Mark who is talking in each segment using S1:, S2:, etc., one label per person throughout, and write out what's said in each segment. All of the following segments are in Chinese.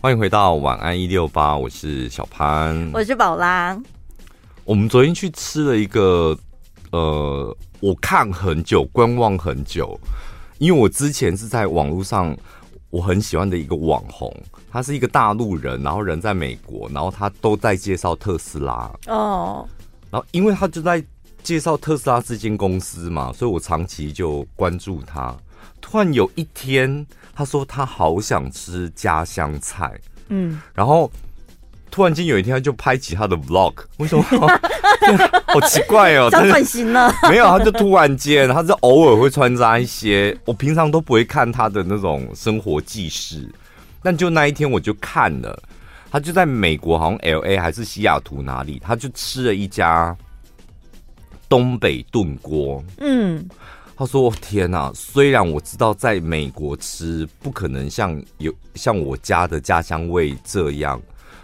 S1: 欢迎回到晚安一六八，我是小潘，
S2: 我是宝拉。
S1: 我们昨天去吃了一个，呃，我看很久，观望很久，因为我之前是在网络上我很喜欢的一个网红，他是一个大陆人，然后人在美国，然后他都在介绍特斯拉哦，然后因为他就在介绍特斯拉这间公司嘛，所以我长期就关注他。突然有一天。他说他好想吃家乡菜，嗯，然后突然间有一天他就拍起他的 vlog，为什么？好奇怪哦，
S2: 想转型了？
S1: 没有，他就突然间，他就偶尔会穿插一些我平常都不会看他的那种生活纪事，但就那一天我就看了，他就在美国，好像 LA 还是西雅图哪里，他就吃了一家东北炖锅，嗯。他说：“天哪！虽然我知道在美国吃不可能像有像我家的家乡味这样，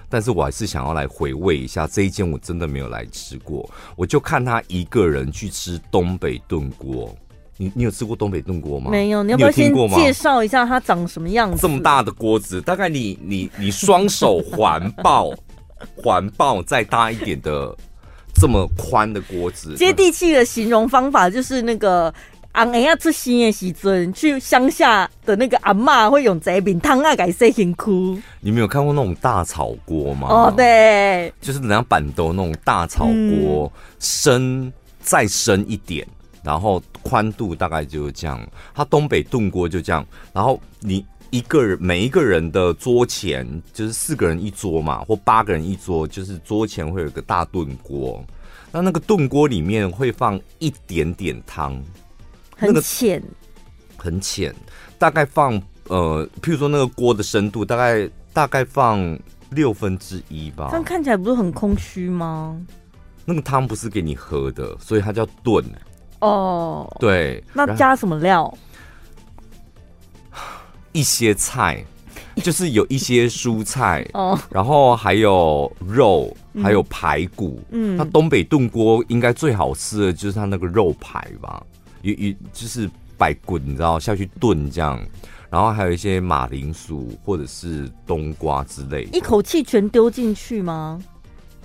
S1: 但是我还是想要来回味一下这一间，我真的没有来吃过。我就看他一个人去吃东北炖锅。你你有吃过东北炖锅吗？
S2: 没有。你要不要先介绍一下它长什么样子？
S1: 这么大的锅子，大概你你你双手环抱环抱再大一点的这么宽的锅子。
S2: 接地气的形容方法就是那个。”啊，哎呀，吃新的时阵，去乡下的那个阿嬷会用这饼汤啊，给塞进去。
S1: 你们有看过那种大炒锅吗？
S2: 哦，对，
S1: 就是人家板豆那种大炒锅，嗯、深再深一点，然后宽度大概就是这样。它东北炖锅就这样，然后你一个人每一个人的桌前就是四个人一桌嘛，或八个人一桌，就是桌前会有个大炖锅，那那个炖锅里面会放一点点汤。
S2: 很浅，
S1: 很浅，大概放呃，譬如说那个锅的深度，大概大概放六分之一吧。
S2: 这样看起来不是很空虚吗？
S1: 那个汤不是给你喝的，所以它叫炖。
S2: 哦，
S1: 对，
S2: 那加什么料？
S1: 一些菜，就是有一些蔬菜 哦，然后还有肉，还有排骨。嗯，那东北炖锅应该最好吃的就是它那个肉排吧。一一就是摆滚，你知道下去炖这样，然后还有一些马铃薯或者是冬瓜之类的，
S2: 一口气全丢进去吗？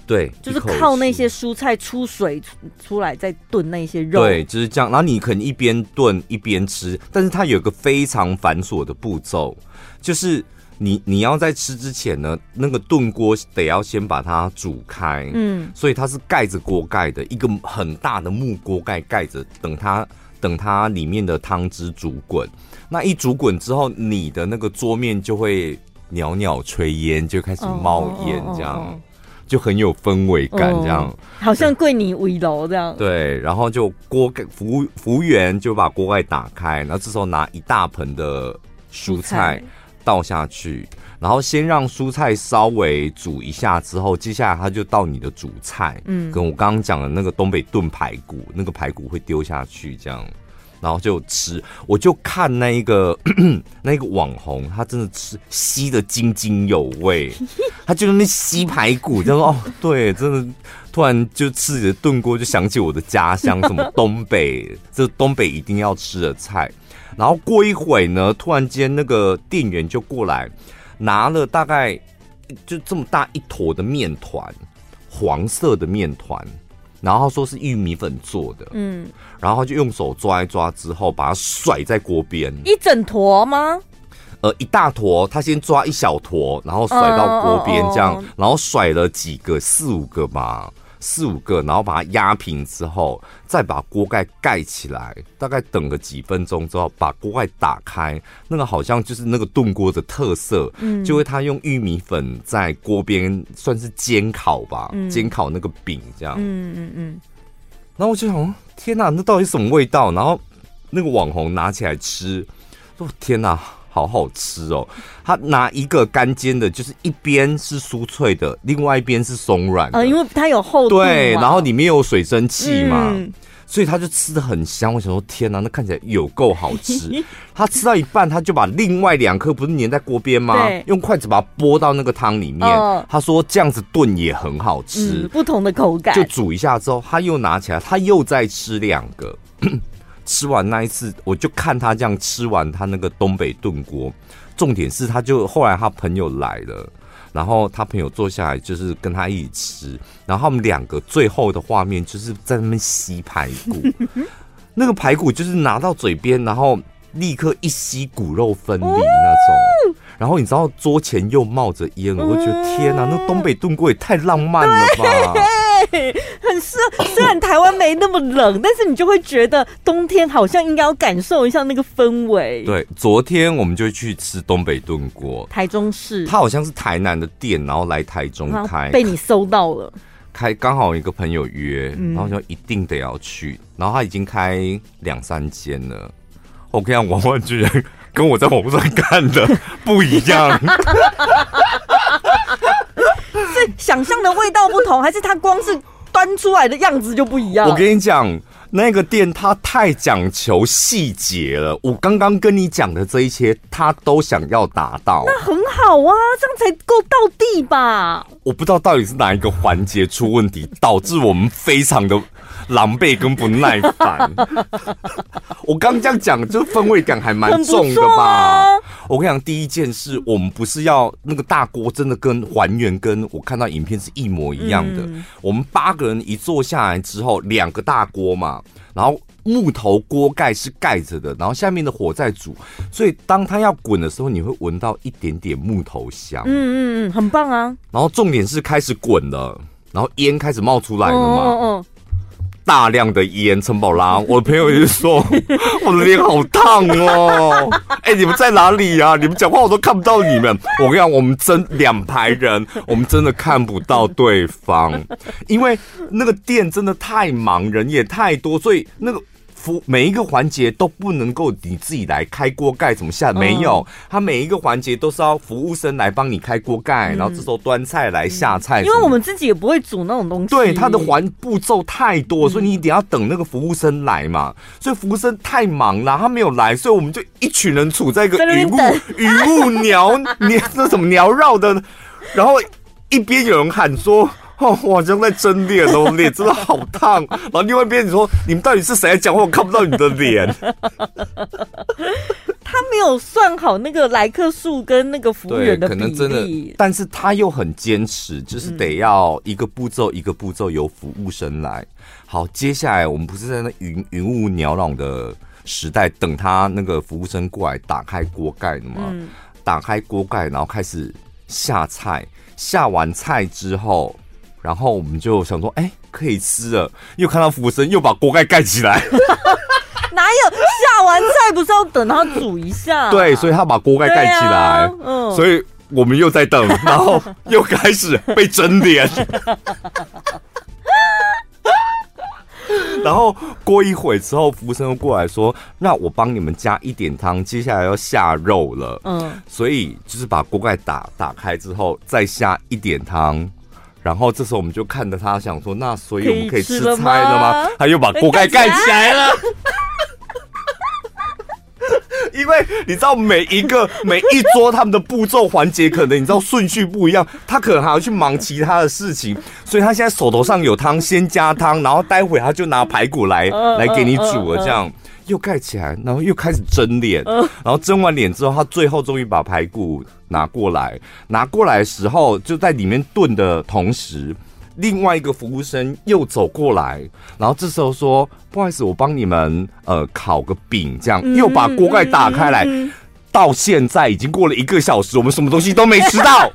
S1: 对，
S2: 就是靠那些蔬菜出水出来再炖那些肉，
S1: 对，就是这样。然后你可能一边炖一边吃，但是它有一个非常繁琐的步骤，就是你你要在吃之前呢，那个炖锅得要先把它煮开，嗯，所以它是盖着锅盖的，一个很大的木锅盖盖着，等它。等它里面的汤汁煮滚，那一煮滚之后，你的那个桌面就会袅袅炊烟，就开始冒烟，这样。就很有氛围感，这样。
S2: 好像桂林围楼这样。
S1: 对，然后就锅盖服务服务员就把锅盖打开，然后这时候拿一大盆的蔬菜倒下去。然后先让蔬菜稍微煮一下之后，接下来它就到你的主菜，嗯，跟我刚刚讲的那个东北炖排骨，那个排骨会丢下去这样，然后就吃。我就看那一个 那个网红，他真的吃吸的津津有味，他就在那吸排骨，就说哦，对，真的突然就吃着炖锅，就想起我的家乡，什么东北，这东北一定要吃的菜。然后过一会呢，突然间那个店员就过来。拿了大概就这么大一坨的面团，黄色的面团，然后说是玉米粉做的，嗯，然后就用手抓一抓之后，把它甩在锅边，
S2: 一整坨吗？
S1: 呃，一大坨，他先抓一小坨，然后甩到锅边这样，然后甩了几个，四五个吧。四五个，然后把它压平之后，再把锅盖盖起来，大概等个几分钟之后，把锅盖打开，那个好像就是那个炖锅的特色，嗯，就会他用玉米粉在锅边算是煎烤吧，嗯、煎烤那个饼这样，嗯嗯嗯，然后我就想，天哪，那到底什么味道？然后那个网红拿起来吃，说天哪。好好吃哦！他拿一个干煎的，就是一边是酥脆的，另外一边是松软的。
S2: 呃，因为它有厚度，
S1: 对，然后里面有水蒸气嘛，嗯、所以他就吃的很香。我想说，天哪，那看起来有够好吃！他吃到一半，他就把另外两颗不是粘在锅边吗？用筷子把它拨到那个汤里面。哦、他说这样子炖也很好吃，
S2: 嗯，不同的口感。
S1: 就煮一下之后，他又拿起来，他又再吃两个。吃完那一次，我就看他这样吃完他那个东北炖锅，重点是，他就后来他朋友来了，然后他朋友坐下来就是跟他一起吃，然后他们两个最后的画面就是在那边吸排骨，那个排骨就是拿到嘴边，然后立刻一吸骨肉分离那种，然后你知道桌前又冒着烟，我就觉得天哪，那东北炖锅也太浪漫了吧！
S2: 很适合，虽然台湾没那么冷，但是你就会觉得冬天好像应该要感受一下那个氛围。
S1: 对，昨天我们就去吃东北炖锅，
S2: 台中市，
S1: 他好像是台南的店，然后来台中开，
S2: 被你搜到了。
S1: 开刚好一个朋友约，然后就一定得要去，然后他已经开两三间了。我跟你讲，完完全全跟我在网络上看的 不一样。
S2: 是想象的味道不同，还是它光是端出来的样子就不一样？
S1: 我跟你讲，那个店它太讲求细节了。我刚刚跟你讲的这一些，他都想要达到。
S2: 那很好啊，这样才够到地吧？
S1: 我不知道到底是哪一个环节出问题，导致我们非常的。狼狈跟不耐烦，我刚这样讲，就氛围感还蛮重的吧？啊、我跟你讲，第一件事，我们不是要那个大锅，真的跟还原跟我看到影片是一模一样的。嗯、我们八个人一坐下来之后，两个大锅嘛，然后木头锅盖是盖着的，然后下面的火在煮，所以当它要滚的时候，你会闻到一点点木头香。嗯
S2: 嗯嗯，很棒啊。
S1: 然后重点是开始滚了，然后烟开始冒出来了嘛。嗯嗯大量的盐城宝拉，我的朋友就说，我的脸好烫哦。哎、你们在哪里呀、啊？你们讲话我都看不到你们。我跟你讲，我们真两排人，我们真的看不到对方，因为那个店真的太忙，人也太多，所以那个。服每一个环节都不能够你自己来开锅盖怎么下？没有，他每一个环节都是要服务生来帮你开锅盖，然后这时候端菜来下菜。
S2: 因为我们自己也不会煮那种东西。
S1: 对，他的环步骤太多，所以你一定要等那个服务生来嘛。所以服务生太忙了，他没有来，所以我们就一群人处在一个云雾云雾缭缭那什么缭绕的，然后一边有人喊说。哦，我好像在蒸脸哦，脸真的好烫。然后另外一边你说，你们到底是谁在讲话？我看不到你的脸。
S2: 他没有算好那个来客数跟那个服务员的比例，可能真的，
S1: 但是他又很坚持，就是得要一个步骤一个步骤由服务生来。好，接下来我们不是在那云云雾缭绕的时代，等他那个服务生过来打开锅盖的吗？嗯、打开锅盖，然后开始下菜。下完菜之后。然后我们就想说，哎，可以吃了。又看到服务生又把锅盖盖起来，
S2: 哪有下完菜不是要等他煮一下？
S1: 对，所以他把锅盖盖起来。啊、嗯，所以我们又在等，然后又开始被蒸脸。然后过一会之后，服务生又过来说：“那我帮你们加一点汤，接下来要下肉了。”嗯，所以就是把锅盖打打开之后，再下一点汤。然后这时候我们就看着他，想说，那所以我们可以吃菜了吗？他又把锅盖盖起来了。因为你知道每一个 每一桌他们的步骤环节可能你知道顺序不一样，他可能还要去忙其他的事情，所以他现在手头上有汤，先加汤，然后待会他就拿排骨来来给你煮了，这样又盖起来，然后又开始蒸脸，然后蒸完脸之后，他最后终于把排骨。拿过来，拿过来的时候，就在里面炖的同时，另外一个服务生又走过来，然后这时候说：“不好意思，我帮你们呃烤个饼，这样。又把锅盖打开来。嗯”到现在已经过了一个小时，我们什么东西都没吃到，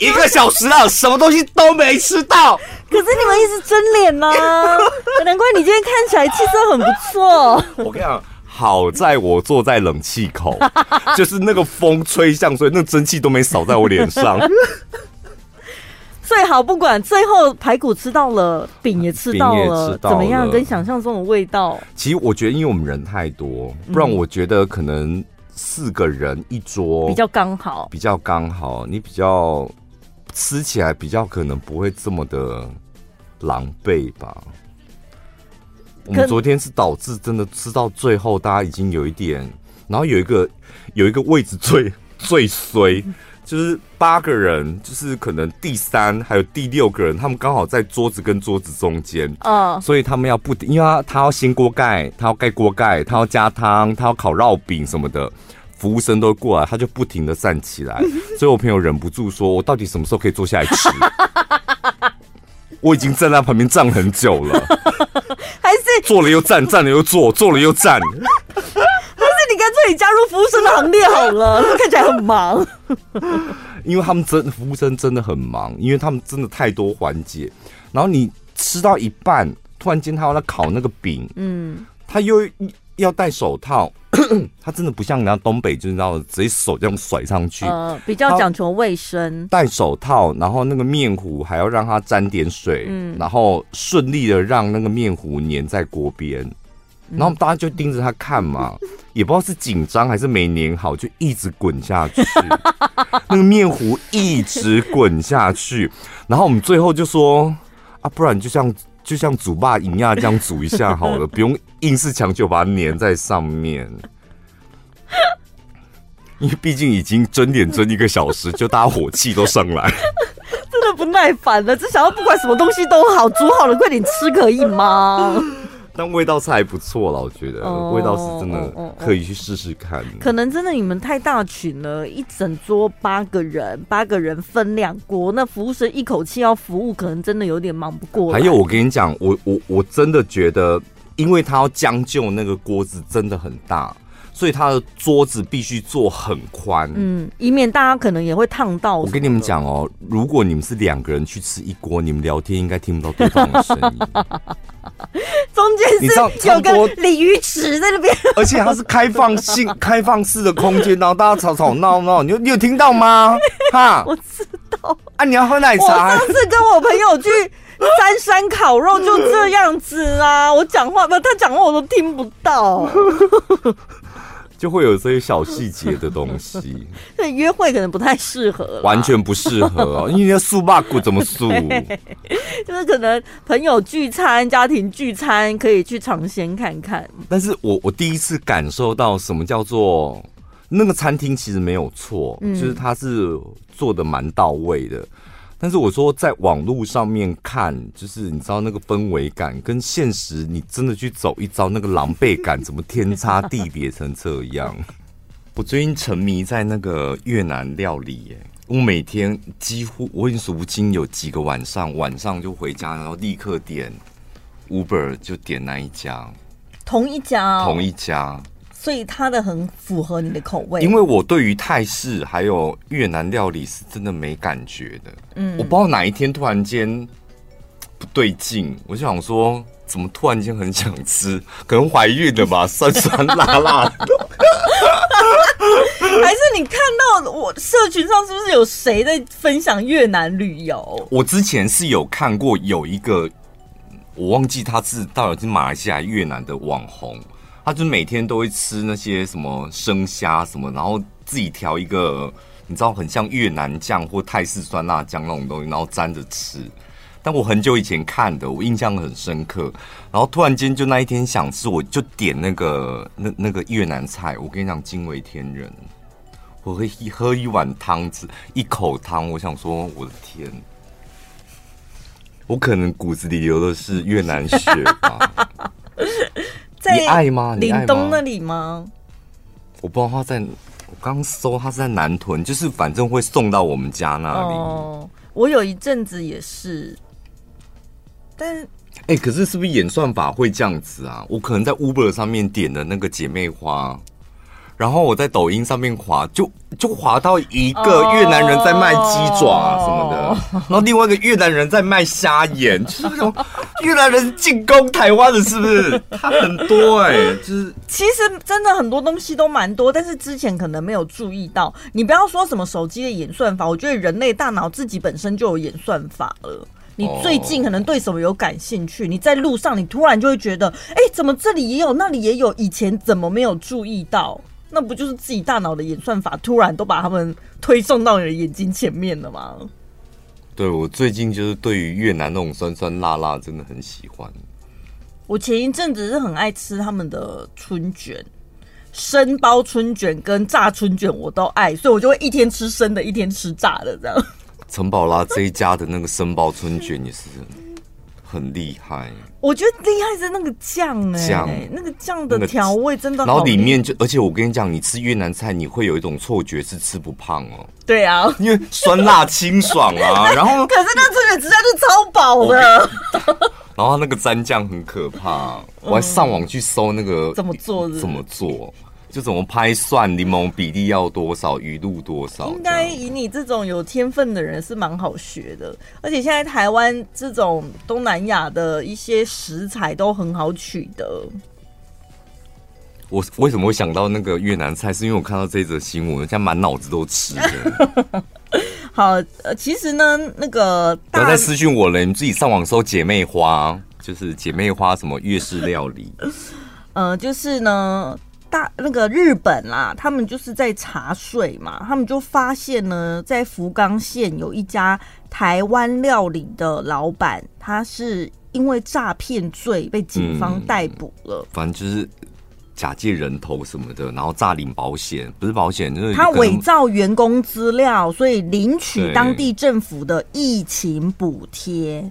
S1: 一个小时了，什么东西都没吃到。
S2: 可是你们一直蒸脸呢，难怪你今天看起来气色很不错。
S1: 我跟你讲。好在我坐在冷气口，就是那个风吹向，所以那蒸汽都没扫在我脸上。
S2: 最好不管最后排骨吃到了，饼也吃到了，怎么样？跟想象中的味道？
S1: 其实我觉得，因为我们人太多，不然我觉得可能四个人一桌
S2: 比较刚好，
S1: 比较刚好，你比较吃起来比较可能不会这么的狼狈吧。我们昨天是导致真的吃到最后，大家已经有一点，然后有一个有一个位置最 最衰，就是八个人，就是可能第三还有第六个人，他们刚好在桌子跟桌子中间，嗯，所以他们要不停，因为他他要掀锅盖，他要盖锅盖，他要加汤，他要烤烙饼什么的，服务生都过来，他就不停的站起来，所以我朋友忍不住说：“我到底什么时候可以坐下来吃？” 我已经站在旁边站很久了，
S2: 还是
S1: 坐了又站，站了又坐，坐了又站。
S2: 还是你干脆你加入服务生的行列好了，看起来很忙。
S1: 因为他们真服务生真的很忙，因为他们真的太多环节。然后你吃到一半，突然间他要来烤那个饼，嗯，他又要戴手套。他真的不像人家东北，就是那种直接手这样甩上去，
S2: 呃，比较讲求卫生。
S1: 戴手套，然后那个面糊还要让它沾点水，嗯，然后顺利的让那个面糊粘在锅边，然后大家就盯着他看嘛，也不知道是紧张还是没粘好，就一直滚下去，那个面糊一直滚下去，然后我们最后就说啊，不然就像。就像煮霸银亚，这样煮一下好了，不用硬是强求把它粘在上面。因为毕竟已经蒸点蒸一个小时，就大家火气都上来，
S2: 真的不耐烦了，只想要不管什么东西都好，煮好了快点吃可以吗？
S1: 但味道是还不错了，我觉得、oh, 味道是真的可以去试试看。Oh, oh, oh.
S2: 可能真的你们太大群了，一整桌八个人，八个人分两锅，那服务生一口气要服务，可能真的有点忙不过来。
S1: 还有，我跟你讲，我我我真的觉得，因为他要将就那个锅子真的很大。所以他的桌子必须做很宽，
S2: 嗯，以免大家可能也会烫到。
S1: 我跟你们讲哦，如果你们是两个人去吃一锅，你们聊天应该听不到对方的声音。
S2: 中间是有个鲤鱼池在那边，
S1: 而且它是开放性、开放式的空间，然后大家吵吵闹闹，你有你有听到吗？哈，
S2: 我知道。
S1: 啊，你要喝奶茶？
S2: 我上次跟我朋友去三山烤肉，就这样子啊，我讲话不，他讲话我都听不到。
S1: 就会有这些小细节的东西，
S2: 所以约会可能不太适合，
S1: 完全不适合，因为那素霸骨怎么素？
S2: 就是可能朋友聚餐、家庭聚餐可以去尝鲜看看。
S1: 但是我我第一次感受到什么叫做那个餐厅其实没有错，嗯、就是它是做的蛮到位的。但是我说，在网络上面看，就是你知道那个氛围感跟现实，你真的去走一遭，那个狼狈感怎么天差地别成这样？我最近沉迷在那个越南料理，耶，我每天几乎我已经数不清有几个晚上，晚上就回家，然后立刻点 Uber 就点那一家，
S2: 同一家哦，
S1: 同一家。
S2: 所以它的很符合你的口味，
S1: 因为我对于泰式还有越南料理是真的没感觉的。嗯，我不知道哪一天突然间不对劲，我就想说，怎么突然间很想吃？可能怀孕了吧，酸酸辣辣的。
S2: 还是你看到我社群上是不是有谁在分享越南旅游？
S1: 我之前是有看过有一个，我忘记他是到底是马来西亚越南的网红。他就每天都会吃那些什么生虾什么，然后自己调一个，你知道很像越南酱或泰式酸辣酱那种东西，然后沾着吃。但我很久以前看的，我印象很深刻。然后突然间就那一天想吃，我就点那个那那个越南菜。我跟你讲，惊为天人。我会一喝一碗汤子，一口汤，我想说，我的天，我可能骨子里流的是越南血吧。在你爱吗？你爱吗？
S2: 岭东那里吗？
S1: 我不知道他在，我刚搜他是在南屯，就是反正会送到我们家那里。
S2: 哦，我有一阵子也是，但
S1: 哎、欸，可是是不是演算法会这样子啊？我可能在 Uber 上面点的那个姐妹花。然后我在抖音上面滑，就就滑到一个越南人在卖鸡爪什么的，然后另外一个越南人在卖虾眼，就是那种 越南人进攻台湾的，是不是？他很多哎、欸，就是
S2: 其实真的很多东西都蛮多，但是之前可能没有注意到。你不要说什么手机的演算法，我觉得人类大脑自己本身就有演算法了。你最近可能对什么有感兴趣？你在路上，你突然就会觉得，哎，怎么这里也有，那里也有，以前怎么没有注意到？那不就是自己大脑的演算法突然都把他们推送到你的眼睛前面了吗？
S1: 对，我最近就是对于越南那种酸酸辣辣真的很喜欢。
S2: 我前一阵子是很爱吃他们的春卷，生包春卷跟炸春卷我都爱，所以我就会一天吃生的，一天吃炸的这样。
S1: 陈宝拉这一家的那个生包春卷也是。很厉害。
S2: 我觉得厉害是那个酱哎、那个酱的调味真的好。
S1: 然后里面就，而且我跟你讲，你吃越南菜，你会有一种错觉是吃不胖哦。
S2: 对啊，
S1: 因为酸辣清爽啊。然后，
S2: 可是那错觉实在是超饱的。
S1: 然后那个蘸酱很可怕，我还上网去搜那个
S2: 怎么做的，
S1: 怎么做。就怎么拍蒜柠檬比例要多少，鱼露多少？
S2: 应该以你这种有天分的人是蛮好学的，而且现在台湾这种东南亚的一些食材都很好取得。
S1: 我为什么会想到那个越南菜？是因为我看到这则新闻，现在满脑子都吃的。
S2: 好，呃，其实呢，那个
S1: 不要再私讯我了，你自己上网搜姐妹花，就是姐妹花什么越式料理。
S2: 呃，就是呢。大那个日本啦，他们就是在查税嘛，他们就发现呢，在福冈县有一家台湾料理的老板，他是因为诈骗罪被警方逮捕了。
S1: 嗯，反正就是假借人头什么的，然后诈领保险，不是保险，就是
S2: 他伪造员工资料，所以领取当地政府的疫情补贴。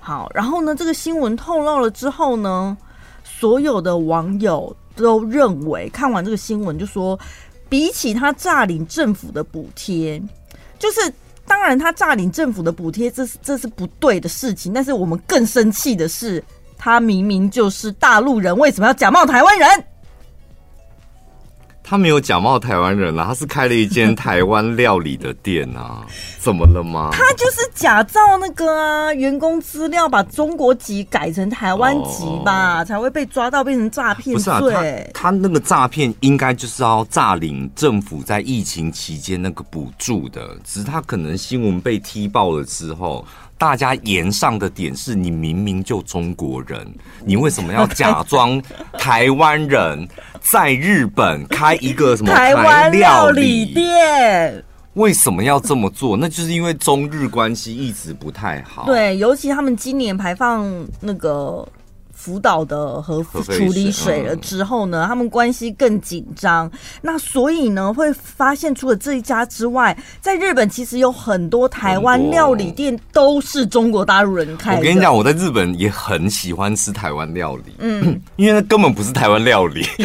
S2: 好，然后呢，这个新闻透露了之后呢，所有的网友。都认为看完这个新闻就说，比起他诈领政府的补贴，就是当然他诈领政府的补贴，这是这是不对的事情。但是我们更生气的是，他明明就是大陆人，为什么要假冒台湾人？
S1: 他没有假冒台湾人啦，他是开了一间台湾料理的店啊，怎么了吗？
S2: 他就是假造那个啊，员工资料，把中国籍改成台湾籍吧，哦，才会被抓到变成诈骗罪。不是啊，
S1: 他他那个诈骗应该就是要诈领政府在疫情期间那个补助的，只是他可能新闻被踢爆了之后。大家言上的点是你明明就中国人，你为什么要假装台湾人在日本开一个什么台湾料理店？为什么要这么做？那就是因为中日关系一直不太好。
S2: 对，尤其他们今年排放那个。福岛的核处理水了之后呢，他们关系更紧张。那所以呢，会发现除了这一家之外，在日本其实有很多台湾料理店都是中国大陆人开的。
S1: 我跟你讲，我在日本也很喜欢吃台湾料理，嗯，因为那根本不是台湾料理。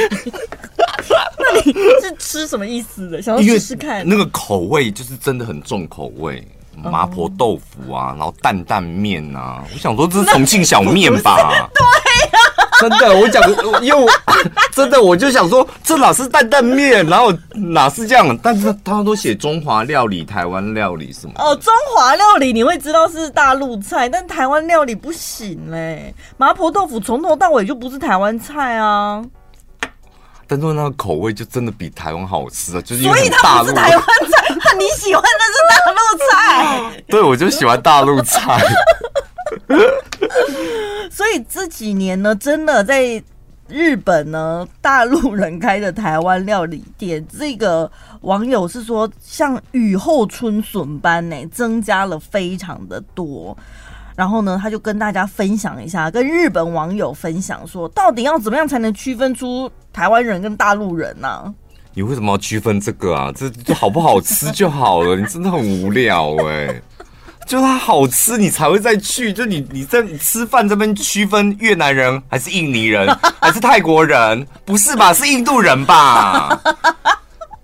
S2: 那你是吃什么意思的？想要试试看？
S1: 那个口味就是真的很重口味。麻婆豆腐啊，然后担担面啊，我想说这是重庆小面吧？
S2: 对
S1: 真的，我讲又 真的，我就想说这哪是担担面，然后哪是这样？但是他都写中华料理、台湾料理什么？
S2: 哦，中华料理你会知道是大陆菜，但台湾料理不行嘞。麻婆豆腐从头到尾就不是台湾菜啊。
S1: 但是那个口味就真的比台湾好吃啊，就是
S2: 因为它不是台湾菜，你喜欢的是大陆菜。
S1: 对，我就喜欢大陆菜。
S2: 所以这几年呢，真的在日本呢，大陆人开的台湾料理店，这个网友是说像雨后春笋般呢，增加了非常的多。然后呢，他就跟大家分享一下，跟日本网友分享说，到底要怎么样才能区分出台湾人跟大陆人呢、
S1: 你为什么要区分这个啊？这就好不好吃就好了，你真的很无聊哎、就它好吃，你才会再去。就你你在吃饭这边区分越南人还是印尼人还是泰国人？不是吧？是印度人吧？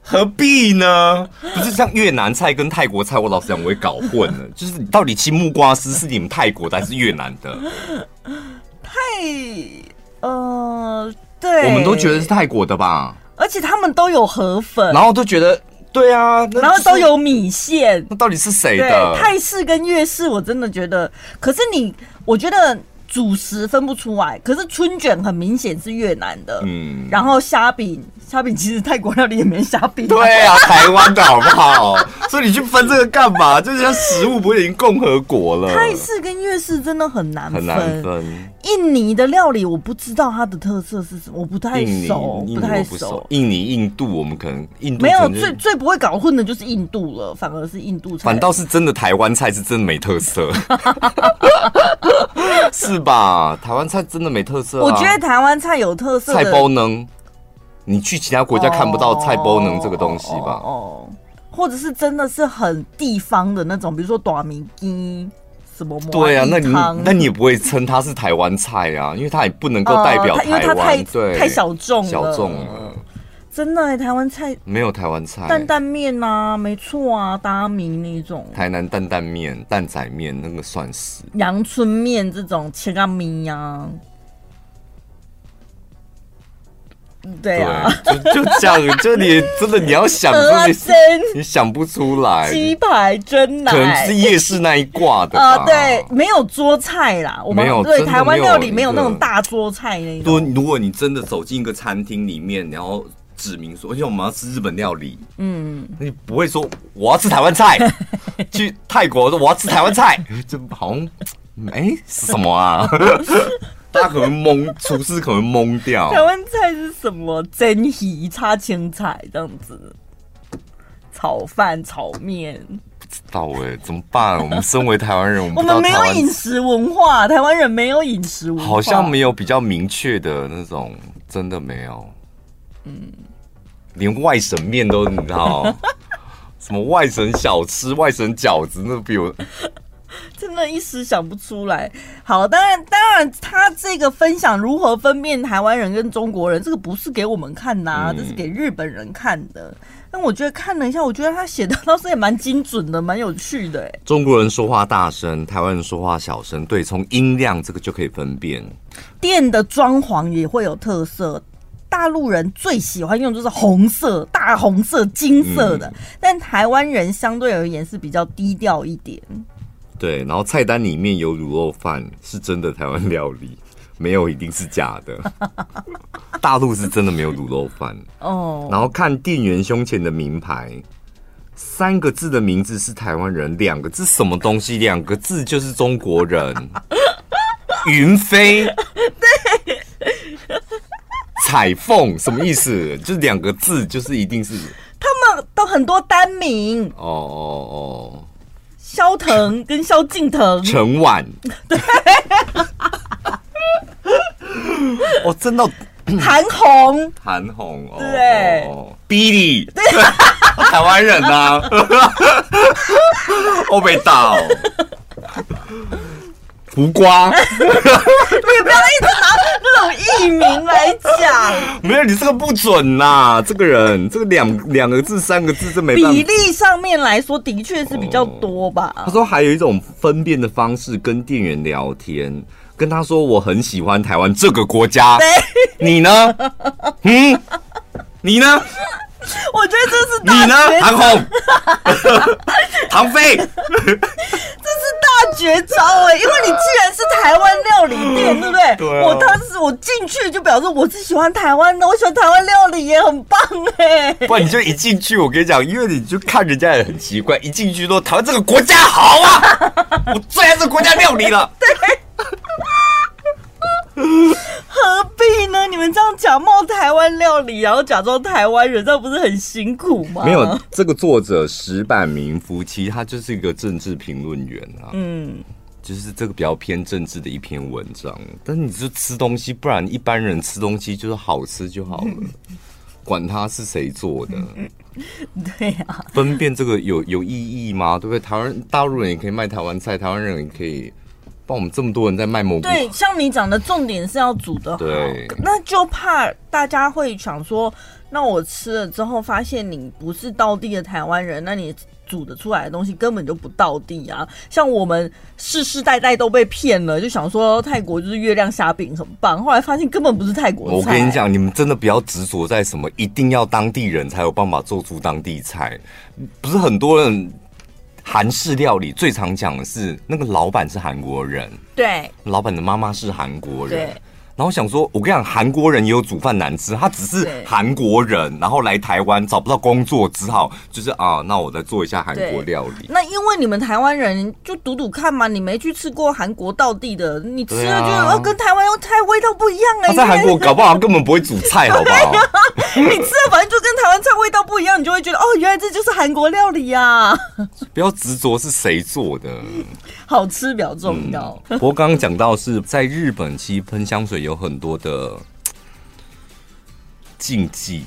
S1: 何必呢？不是像越南菜跟泰国菜，我老实讲我也搞混了。就是你到底青木瓜丝是你们泰国的还是越南的？
S2: 泰呃，对，
S1: 我们都觉得是泰国的吧。
S2: 而且他们都有河粉，
S1: 然后都觉得对啊，
S2: 然后都有米线。
S1: 那到底是谁的？
S2: 泰式跟越式，我真的觉得。可是你，我觉得。主食分不出来，可是春卷很明显是越南的，嗯，然后虾饼，虾饼其实泰国料理也没虾饼，
S1: 对啊，台湾的好不好？所以你去分这个干嘛？就是像食物不是已经共和国了？
S2: 泰式跟越式真的很难分，
S1: 很难分。
S2: 印尼的料理我不知道它的特色是什么，我不太熟，不太熟。
S1: 印尼、印度，我们可能印度
S2: 没有最最不会搞混的就是印度了，反而是印度菜，
S1: 反倒是真的台湾菜是真的没特色，是。吧，台湾菜真的没特色啊。
S2: 我觉得台湾菜有特色。
S1: 菜包能，你去其他国家看不到菜包能这个东西吧？哦，
S2: 或者是真的是很地方的那种，比如说短米鸡、什么？
S1: 对啊，那你那你也不会称它是台湾菜啊，因为它也不能够代表台湾，
S2: 因为它太
S1: 对
S2: 太小众了，
S1: 小众了。
S2: 真的、欸，台湾菜
S1: 没有台湾菜，
S2: 担担面啊，没错啊，大明那种。
S1: 台南担担面、蛋仔面那个算是。
S2: 阳春面这种切个米呀。对啊，
S1: 对就就这样，就你真的你要想自己，你想不出来。
S2: 鸡排真奶，
S1: 可能是夜市那一挂的
S2: 啊、呃。对，没有桌菜啦，我们
S1: 没有
S2: 对台湾料理没有那种大桌菜那种。
S1: 如果你真的走进一个餐厅里面，然后指明说，而且我们要吃日本料理，嗯，你不会说我要吃台湾菜。去泰国说我要吃台湾菜，这好像哎什么啊？大家可能懵，厨师可能懵掉。
S2: 台湾菜是什么？蒸鱼、炒青菜这样子，炒饭、炒面。
S1: 不知道哎、欸，怎么办？我们身为台湾人，
S2: 我们 没有饮食文化。台湾人没有饮食文化，
S1: 好像没有比较明确的那种，真的没有。嗯，连外省面都你知道，什么外省小吃、外省饺子，那比我。
S2: 真的，一时想不出来。好，当然，当然，他这个分享如何分辨台湾人跟中国人，这个不是给我们看的，啊，这是给日本人看的。但我觉得看了一下，我觉得他写的倒是也蛮精准的，蛮有趣的。哎，
S1: 中国人说话大声，台湾人说话小声，对，从音量这个就可以分辨。
S2: 店的装潢也会有特色，大陆人最喜欢用就是红色、大红色、金色的，嗯、但台湾人相对而言是比较低调一点。
S1: 对，然后菜单里面有卤肉饭，是真的台湾料理，没有一定是假的。大陆是真的没有卤肉饭哦。然后看店员胸前的名牌，三个字的名字是台湾人，两个字什么东西？两个字就是中国人。云飞，对，彩凤什么意思？就是两个字，就是一定是
S2: 他们都很多单名。
S1: 哦哦哦。
S2: 萧腾跟萧敬腾，
S1: 陈婉，对，我，真的，
S2: 韩红，
S1: 韩红，哦，
S2: 对
S1: ，Billy，台湾人呐、啊，欧北岛。胡瓜，你不要
S2: 一直拿那种艺名来讲。
S1: 没有，你这个不准呐！这个人，这个两两个字、三个字，这没办法。
S2: 比例上面来说，的确是比较多吧。
S1: 他说还有一种分辨的方式，跟店员聊天，跟他说我很喜欢台湾这个国家。你呢？嗯，你呢？
S2: 我觉得这是
S1: 你呢，韩红，唐
S2: 飞，绝招哎！因为你既然是台湾料理店，对不对？对、啊。我当时我进去就表示我是喜欢台湾的，我喜欢台湾料理也很棒哎。
S1: 不然你就一进去，我跟你讲，因为你就看人家也很奇怪，一进去说台湾这个国家好啊，我最爱这个国家料理了。对。
S2: 何必呢？你们这样假冒台湾料理，然后假装台湾人，这不是很辛苦吗？
S1: 没有，这个作者石板明夫，其实他就是一个政治评论员啊。嗯，就是这个比较偏政治的一篇文章。但是你就吃东西，不然一般人吃东西就是好吃就好了，管他是谁做的。
S2: 对啊，
S1: 分辨这个有有意义吗？对不对？台湾大陆人也可以卖台湾菜，台湾人也可以。帮我们这么多人在卖蘑菇，
S2: 对，像你讲的重点是要煮的好，对，那就怕大家会想说，那我吃了之后发现你不是道地的台湾人，那你煮的出来的东西根本就不到地啊。像我们世世代代都被骗了，就想说泰国就是月亮虾饼很棒，后来发现根本不是泰国菜。
S1: 我跟你讲，你们真的不要执着在什么一定要当地人才有办法做出当地菜，不是很多人。韩式料理最常讲的是那个老板是韩国人，
S2: 对，
S1: 老板的妈妈是韩国人，
S2: 对。
S1: 然后想说，我跟你讲，韩国人也有煮饭难吃，他只是韩国人，然后来台湾找不到工作，只好就是啊，那我再做一下韩国料理。
S2: 那因为你们台湾人就赌赌看嘛，你没去吃过韩国道地的，你吃了就、啊、跟台湾又太味道不一样哎、欸。
S1: 他在韩国搞不好根本不会煮菜，好不好？
S2: 啊、你吃了反正就跟台湾菜味道不一样，你就会觉得哦，原来这就是韩国料理呀、啊。
S1: 不要执着是谁做的，
S2: 好吃比较重要。
S1: 嗯、不过刚刚讲到是在日本，其实喷香水。有很多的禁忌，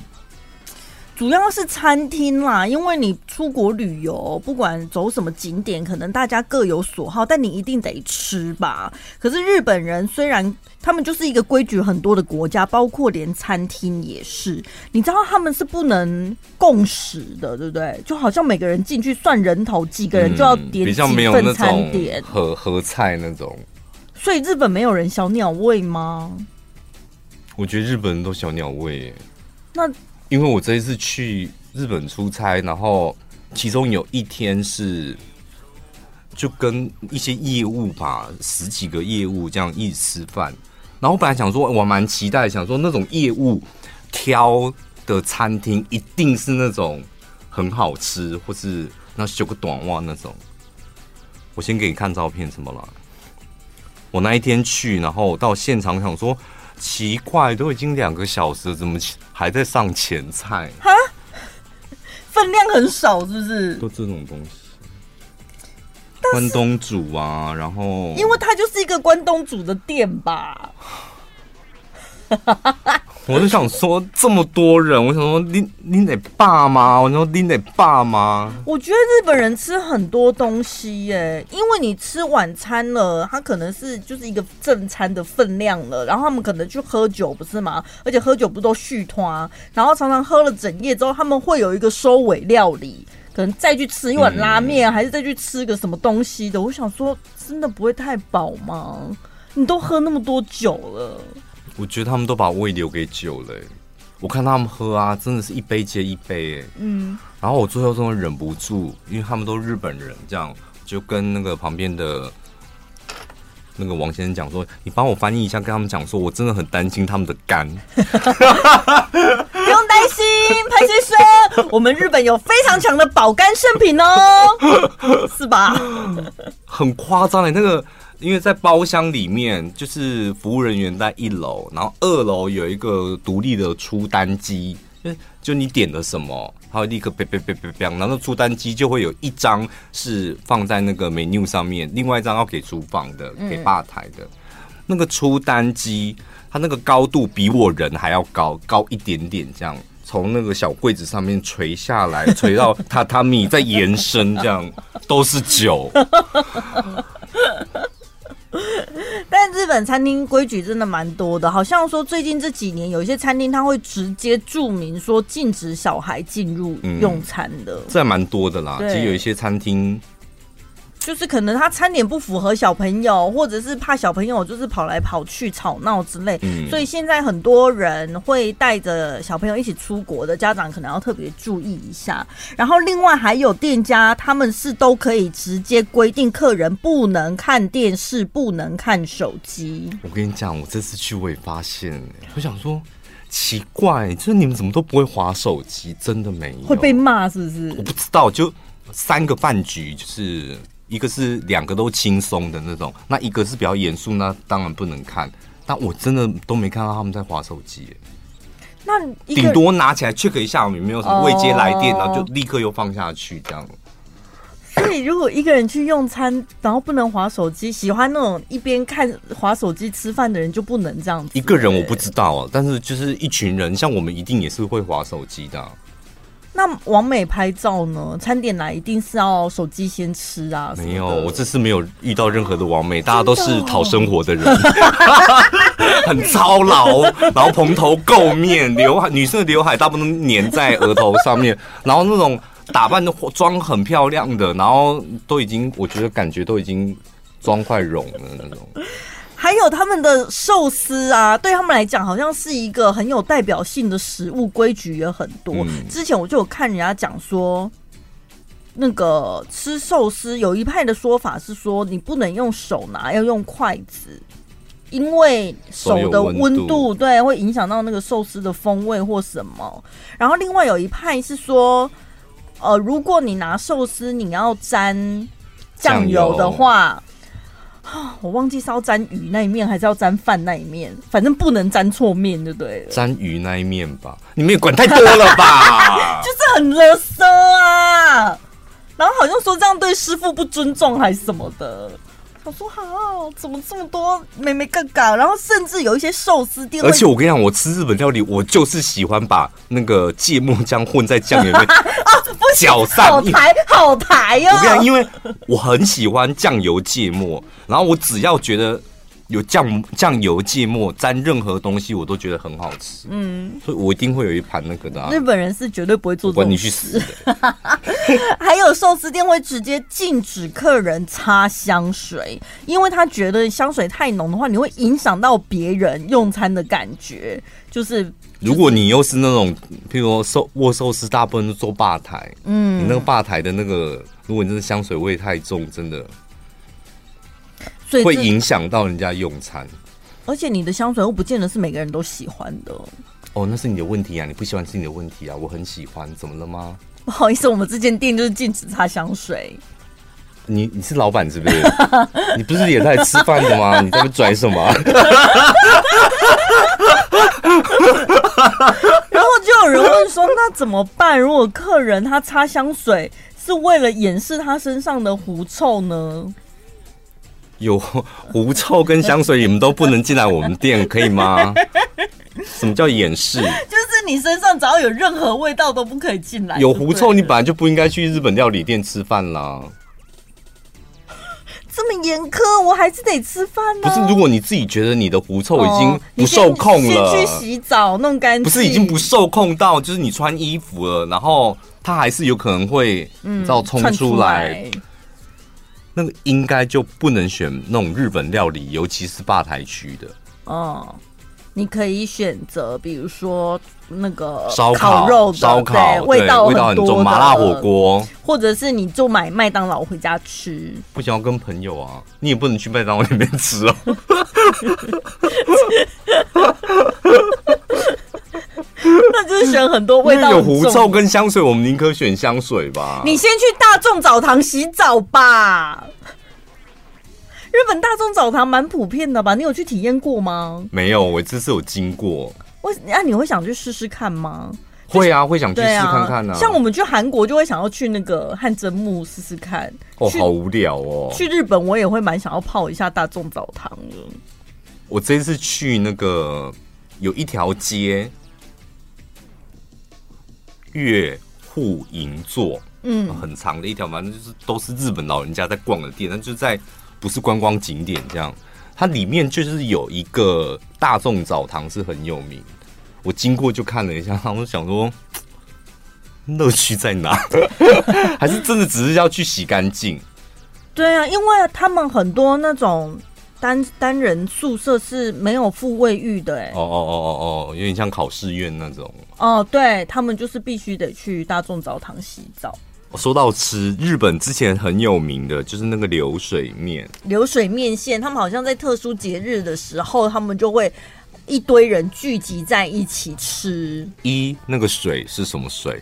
S2: 主要是餐厅啦，因为你出国旅游，不管走什么景点，可能大家各有所好，但你一定得吃吧。可是日本人虽然他们就是一个规矩很多的国家，包括连餐厅也是，你知道他们是不能共食的，对不对？就好像每个人进去算人头，几个人就要点几份餐点，
S1: 合合菜那种。
S2: 所以日本没有人小鸟胃吗？
S1: 我觉得日本人都小鸟胃。
S2: 那
S1: 因为我这一次去日本出差，然后其中有一天是就跟一些业务吧，十几个业务这样一起吃饭。然后我本来想说，我蛮期待，想说那种业务挑的餐厅一定是那种很好吃，或是那修个短袜那种。我先给你看照片，怎么了？我那一天去，然后到现场想说，奇怪，都已经两个小时了，怎么还在上前菜？哈，
S2: 分量很少，是不是？
S1: 都这种东西，关东煮啊，然后
S2: 因为它就是一个关东煮的店吧。
S1: 我就想说，这么多人，我想说，你你得爸吗？我说你得爸吗？
S2: 我觉得日本人吃很多东西耶，因为你吃晚餐了，他可能是就是一个正餐的分量了，然后他们可能去喝酒，不是吗？而且喝酒不都续团，然后常常喝了整夜之后，他们会有一个收尾料理，可能再去吃一碗拉面，嗯、还是再去吃个什么东西的。我想说，真的不会太饱吗？你都喝那么多酒了。
S1: 我觉得他们都把胃留给酒了，我看他们喝啊，真的是一杯接一杯，哎，嗯，然后我最后真的忍不住，因为他们都日本人，这样就跟那个旁边的那个王先生讲说：“你帮我翻译一下，跟他们讲说，我真的很担心他们的肝。”不用
S2: 担心，潘先生，我们日本有非常强的保肝圣品哦，是吧？
S1: 很夸张的那个。因为在包厢里面，就是服务人员在一楼，然后二楼有一个独立的出单机，就就你点了什么，它会立刻别别别别别，然后出单机就会有一张是放在那个 menu 上面，另外一张要给厨房的，给吧台的。那个出单机，它那个高度比我人还要高，高一点点，这样从那个小柜子上面垂下来，垂到榻榻米再延伸，这样都是酒。
S2: 但日本餐厅规矩真的蛮多的，好像说最近这几年有一些餐厅他会直接注明说禁止小孩进入用餐的，嗯、
S1: 这还蛮多的啦。其实有一些餐厅。
S2: 就是可能他餐点不符合小朋友，或者是怕小朋友就是跑来跑去吵闹之类，嗯、所以现在很多人会带着小朋友一起出国的家长可能要特别注意一下。然后另外还有店家，他们是都可以直接规定客人不能看电视，不能看手机。
S1: 我跟你讲，我这次去我也发现，我想说奇怪，就是你们怎么都不会滑手机，真的没有
S2: 会被骂是不是？
S1: 我不知道，就三个饭局就是。一个是两个都轻松的那种，那一个是比较严肃，那当然不能看。但我真的都没看到他们在划手机，
S2: 那
S1: 顶多拿起来 check 一下有没有什么未接来电，然后就立刻又放下去这样。
S2: 所以如果一个人去用餐，然后不能划手机，喜欢那种一边看划手机吃饭的人就不能这样子。
S1: 一个人我不知道啊，但是就是一群人，像我们一定也是会划手机的。
S2: 那完美拍照呢？餐点来一定是要手机先吃啊？
S1: 没有，我这次没有遇到任何的完美，大家都是讨生活的人，很操劳，然后蓬头垢面，刘海女生的刘海大部分粘在额头上面，然后那种打扮的妆很漂亮的，然后都已经，我觉得感觉都已经妆快融了那种。
S2: 还有他们的寿司啊，对他们来讲好像是一个很有代表性的食物，规矩也很多。嗯、之前我就有看人家讲说，那个吃寿司有一派的说法是说，你不能用手拿，要用筷子，因为手的温度，度对会影响到那个寿司的风味或什么。然后另外有一派是说，呃，如果你拿寿司你要沾酱油的话。我忘记是要沾鱼那一面，还是要沾饭那一面，反正不能沾错面就对了。
S1: 沾鱼那一面吧，你们也管太多了吧？
S2: 就是很勒索啊！然后好像说这样对师傅不尊重，还是什么的。想说，好，怎么这么多妹妹更搞？然后甚至有一些寿司店，
S1: 而且我跟你讲，我吃日本料理，我就是喜欢把那个芥末酱混在酱油里面，搅散，
S2: 好台好台哦！
S1: 我跟你讲，因为我很喜欢酱油芥末，然后我只要觉得。有酱酱油芥末沾任何东西，我都觉得很好吃。嗯，所以我一定会有一盘那个的、啊。
S2: 日本人是绝对不会做这种事。
S1: 管你去死的！
S2: 还有寿司店会直接禁止客人擦香水，因为他觉得香水太浓的话，你会影响到别人用餐的感觉。就是，就是、
S1: 如果你又是那种，譬如说寿握寿司，大部分都坐吧台，嗯，你那个吧台的那个，如果你真的香水味太重，真的。会影响到人家用餐，
S2: 而且你的香水又不见得是每个人都喜欢的。
S1: 哦，那是你的问题啊！你不喜欢是你的问题啊！我很喜欢，怎么了吗？
S2: 不好意思，我们这间店就是禁止擦香水。
S1: 你你是老板是不是？你不是也在吃饭的吗？你在那拽什么？
S2: 然后就有人问说：“那怎么办？如果客人他擦香水是为了掩饰他身上的狐臭呢？”
S1: 有狐臭跟香水，你们都不能进来我们店，可以吗？什么叫掩饰？
S2: 就是你身上只要有任何味道都不可以进来。
S1: 有狐臭，你本来就不应该去日本料理店吃饭啦。
S2: 这么严苛，我还是得吃饭呢。
S1: 不是，如果你自己觉得你的狐臭已经不受控了，
S2: 先去洗澡弄干净。
S1: 不是已经不受控到，就是你穿衣服了，然后它还是有可能会，嗯，照冲出来。那个应该就不能选那种日本料理，尤其是吧台区的。
S2: 哦，你可以选择，比如说那个
S1: 烧
S2: 烤肉、
S1: 烧烤，
S2: 味道
S1: 味道很重，麻辣火锅，
S2: 或者是你就买麦当劳回家吃。
S1: 不想要跟朋友啊，你也不能去麦当劳里面吃哦。
S2: 选很多味道
S1: 有狐臭跟香水，我们宁可选香水吧。
S2: 你先去大众澡堂洗澡吧。日本大众澡堂蛮普遍的吧？你有去体验过吗？
S1: 没有，我这次有经过。
S2: 我那你会想去试试看吗？
S1: 会啊，会想去试看看呢、啊。
S2: 像我们去韩国就会想要去那个汗蒸木试试看。
S1: 哦，好无聊哦。
S2: 去日本我也会蛮想要泡一下大众澡堂的。
S1: 我这次去那个有一条街。月户银座，嗯，很长的一条，反正就是都是日本老人家在逛的店，但就在不是观光景点这样。它里面就是有一个大众澡堂是很有名，我经过就看了一下，我想说乐趣在哪？还是真的只是要去洗干净？
S2: 对啊，因为他们很多那种。单单人宿舍是没有附卫浴的，哎，哦
S1: 哦哦哦哦，有点像考试院那种。
S2: 哦，对，他们就是必须得去大众澡堂洗澡。
S1: 说到吃，日本之前很有名的就是那个流水面，
S2: 流水面线，他们好像在特殊节日的时候，他们就会一堆人聚集在一起吃。
S1: 一，那个水是什么水？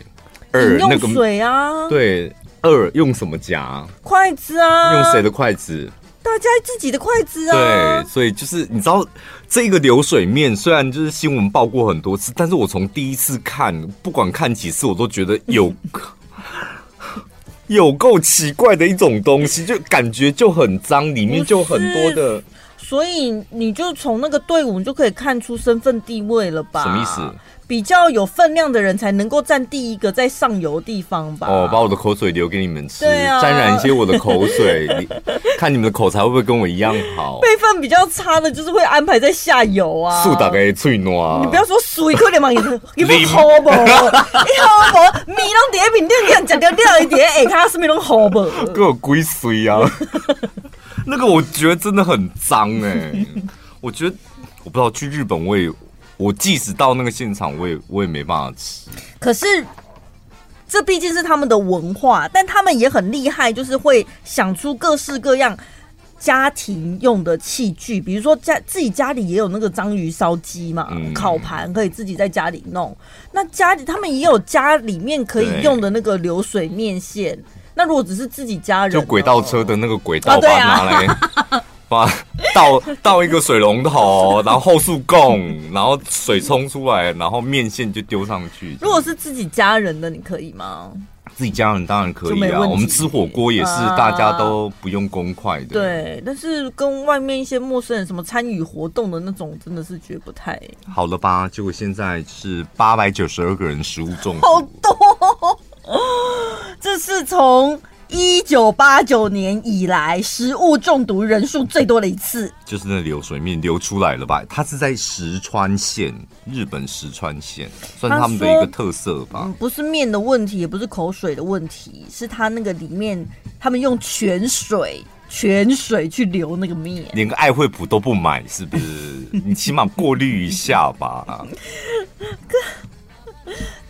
S1: 二，
S2: 用水啊，
S1: 那个。对，二用什么夹？
S2: 筷子啊，
S1: 用谁的筷子？
S2: 大家自己的筷子啊，
S1: 对，所以就是你知道这个流水面，虽然就是新闻报过很多次，但是我从第一次看，不管看几次，我都觉得有 有够奇怪的一种东西，就感觉就很脏，里面就很多的，
S2: 所以你就从那个队伍你就可以看出身份地位了吧？
S1: 什么意思？
S2: 比较有分量的人才能够占第一个在上游地方吧。
S1: 哦，把我的口水留给你们吃，啊，沾染一些我的口水，看你们的口才会不会跟我一样好。
S2: 辈分比较差的，就是会安排在下游啊。
S1: 树大概脆糯，
S2: 你不要说水可怜嘛，你你不好不？你好不？米拢第一品店，你讲掉掉一点，哎，他是没拢好不？
S1: 给我归水啊！那个我觉得真的很脏哎，我觉得我不知道去日本我也。我即使到那个现场，我也我也没办法吃。
S2: 可是，这毕竟是他们的文化，但他们也很厉害，就是会想出各式各样家庭用的器具，比如说家自己家里也有那个章鱼烧鸡嘛，嗯、烤盘可以自己在家里弄。那家里他们也有家里面可以用的那个流水面线。那如果只是自己家人，
S1: 就轨道车的那个轨道把它拿来。啊 把倒倒一个水龙头，然后后速供，然后水冲出来，然后面线就丢上去。
S2: 如果是自己家人的，你可以吗？
S1: 自己家人当然可以啊，我们吃火锅也是大家都不用公筷的。
S2: 啊、对，但是跟外面一些陌生人什么参与活动的那种，真的是觉得不太
S1: 好了吧？结果现在是八百九十二个人食物中毒，
S2: 好多，这是从。一九八九年以来，食物中毒人数最多的一次，
S1: 就是那流水面流出来了吧？它是在石川县，日本石川县，算是他们的一个特色吧。
S2: 嗯，不是面的问题，也不是口水的问题，是它那个里面，他们用泉水，泉水去流那个面，
S1: 连个爱惠普都不买，是不是？你起码过滤一下吧。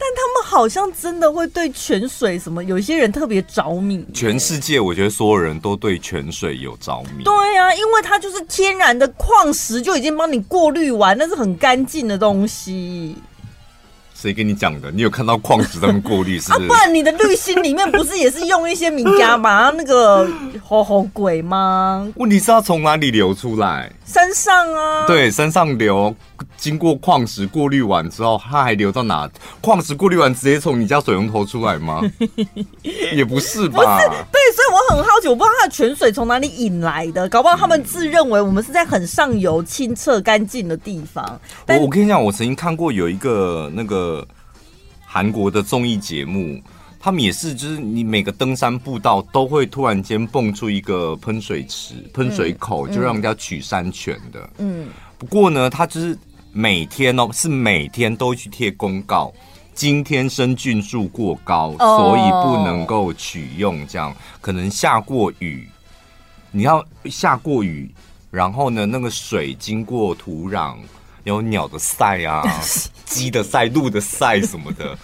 S2: 但他们好像真的会对泉水什么，有一些人特别着迷。
S1: 全世界，我觉得所有人都对泉水有着迷。
S2: 对啊，因为它就是天然的矿石，就已经帮你过滤完，那是很干净的东西。
S1: 谁跟你讲的？你有看到矿石他们过滤是不是？
S2: 啊，不然你的滤芯里面不是也是用一些米加吗 那个好好鬼吗？
S1: 问题是它从哪里流出来？
S2: 山上啊，
S1: 对，山上流。经过矿石过滤完之后，它还流到哪？矿石过滤完直接从你家水龙头出来吗？也不是吧？不是，
S2: 对，所以我很好奇，我不知道它的泉水从哪里引来的，搞不好他们自认为我们是在很上游、清澈、干净的地方。
S1: 我我跟你讲，我曾经看过有一个那个韩国的综艺节目，他们也是，就是你每个登山步道都会突然间蹦出一个喷水池、喷水口，嗯、就让人家取山泉的。嗯，不过呢，他就是。每天哦，是每天都去贴公告，今天生菌数过高，所以不能够取用。这样可能下过雨，你要下过雨，然后呢，那个水经过土壤，有鸟的塞啊，鸡的塞，鹿的塞什么的。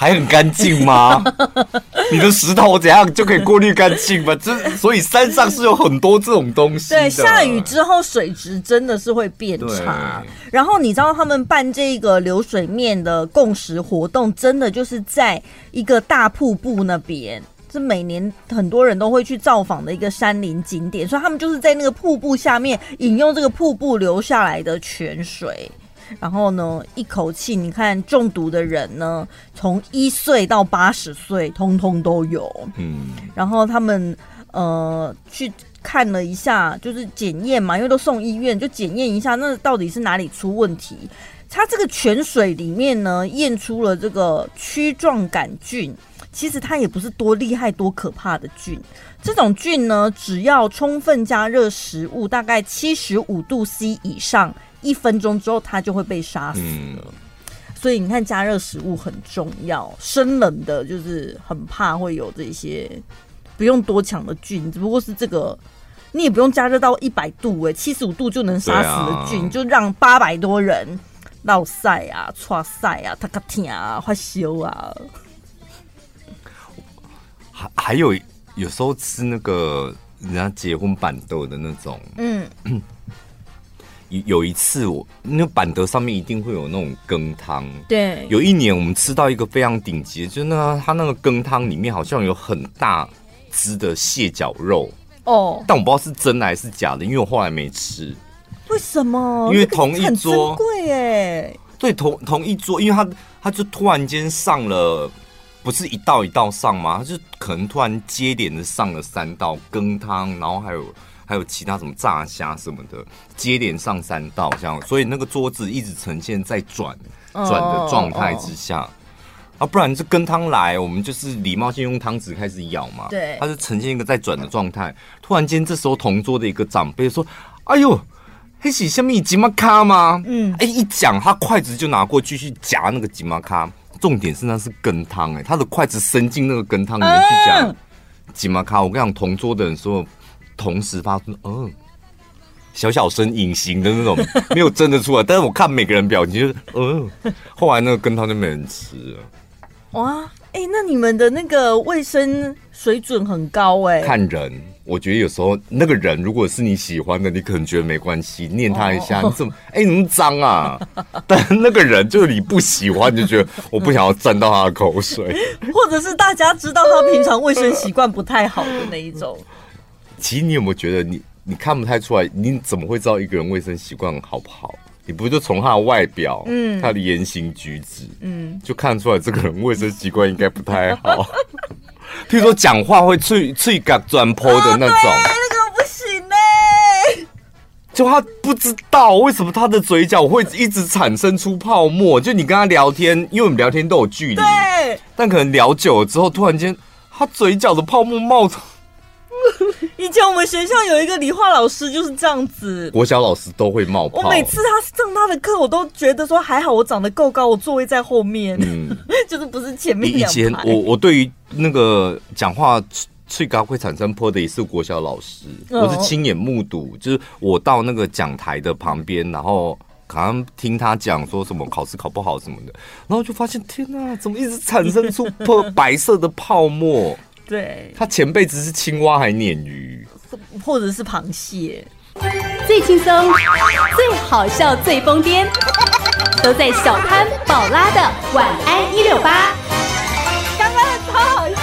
S1: 还很干净吗？你的石头怎样就可以过滤干净吗？这所以山上是有很多这种东西。
S2: 对，下雨之后水质真的是会变差。然后你知道他们办这个流水面的共识活动，真的就是在一个大瀑布那边，是每年很多人都会去造访的一个山林景点，所以他们就是在那个瀑布下面饮用这个瀑布流下来的泉水。然后呢，一口气，你看中毒的人呢，从一岁到八十岁，通通都有。嗯，然后他们呃去看了一下，就是检验嘛，因为都送医院，就检验一下，那到底是哪里出问题？它这个泉水里面呢，验出了这个曲状杆菌，其实它也不是多厉害、多可怕的菌。这种菌呢，只要充分加热食物，大概七十五度 C 以上。一分钟之后，它就会被杀死了。嗯、所以你看，加热食物很重要。生冷的，就是很怕会有这些不用多强的菌，只不过是这个，你也不用加热到一百度，哎，七十五度就能杀死的菌，啊、就让八百多人闹赛啊、剉赛啊、他卡天啊、发烧啊。
S1: 还还有有时候吃那个人家结婚板豆的那种，嗯。有一次我，我那板德上面一定会有那种羹汤。
S2: 对，
S1: 有一年我们吃到一个非常顶级的，就那个它那个羹汤里面好像有很大只的蟹脚肉哦，但我不知道是真的还是假的，因为我后来没吃。
S2: 为什么？
S1: 因为同一桌
S2: 贵哎。
S1: 对，同同一桌，因为他他就突然间上了，不是一道一道上吗？他就可能突然接连的上了三道羹汤，然后还有。还有其他什么炸虾什么的，接连上三道这样，所以那个桌子一直呈现在转转的状态之下，啊，不然这羹汤来，我们就是礼貌性用汤匙开始舀嘛，
S2: 对，
S1: 它是呈现一个在转的状态。突然间，这时候同桌的一个长辈说：“哎呦，黑喜下面吉玛卡吗？”嗯，哎，一讲他筷子就拿过去去夹那个吉玛卡，重点是那是羹汤，哎，他的筷子伸进那个羹汤里面去夹吉玛卡。我跟你讲，同桌的人说。同时发出嗯，小小声隐形的那种，没有真的出来，但是我看每个人表情就是嗯，后来那个羹汤就没人吃了。
S2: 哇，哎、欸，那你们的那个卫生水准很高哎、欸。
S1: 看人，我觉得有时候那个人如果是你喜欢的，你可能觉得没关系，念他一下，哦、你怎么哎、欸、你那么脏啊？但那个人就是你不喜欢，就觉得我不想要沾到他的口水，
S2: 或者是大家知道他平常卫生习惯不太好的那一种。
S1: 其实你有没有觉得你你看不太出来？你怎么会知道一个人卫生习惯好不好？你不就从他的外表，嗯，他的言行举止，嗯，就看出来这个人卫生习惯应该不太好。譬如说讲话会脆脆嘎转坡的那种，哦、
S2: 那个不行嘞。
S1: 就他不知道为什么他的嘴角会一直产生出泡沫。就你跟他聊天，因为我们聊天都有距离，
S2: 对，
S1: 但可能聊久了之后，突然间他嘴角的泡沫冒出。
S2: 以前我们学校有一个理化老师就是这样子，
S1: 国小老师都会冒泡。
S2: 我每次他上他的课，我都觉得说还好我长得够高，我座位在后面，嗯，就是不是前面。
S1: 以前我我对于那个讲话最高会产生坡的也是国小老师，哦、我是亲眼目睹，就是我到那个讲台的旁边，然后好像听他讲说什么考试考不好什么的，然后就发现天哪，怎么一直产生出 泼白色的泡沫？
S2: 对，
S1: 他前辈子是青蛙还鲶鱼，
S2: 或者是螃蟹。
S3: 最轻松、最好笑、最疯癫，都在小潘宝拉的晚安一六八。刚刚超好笑。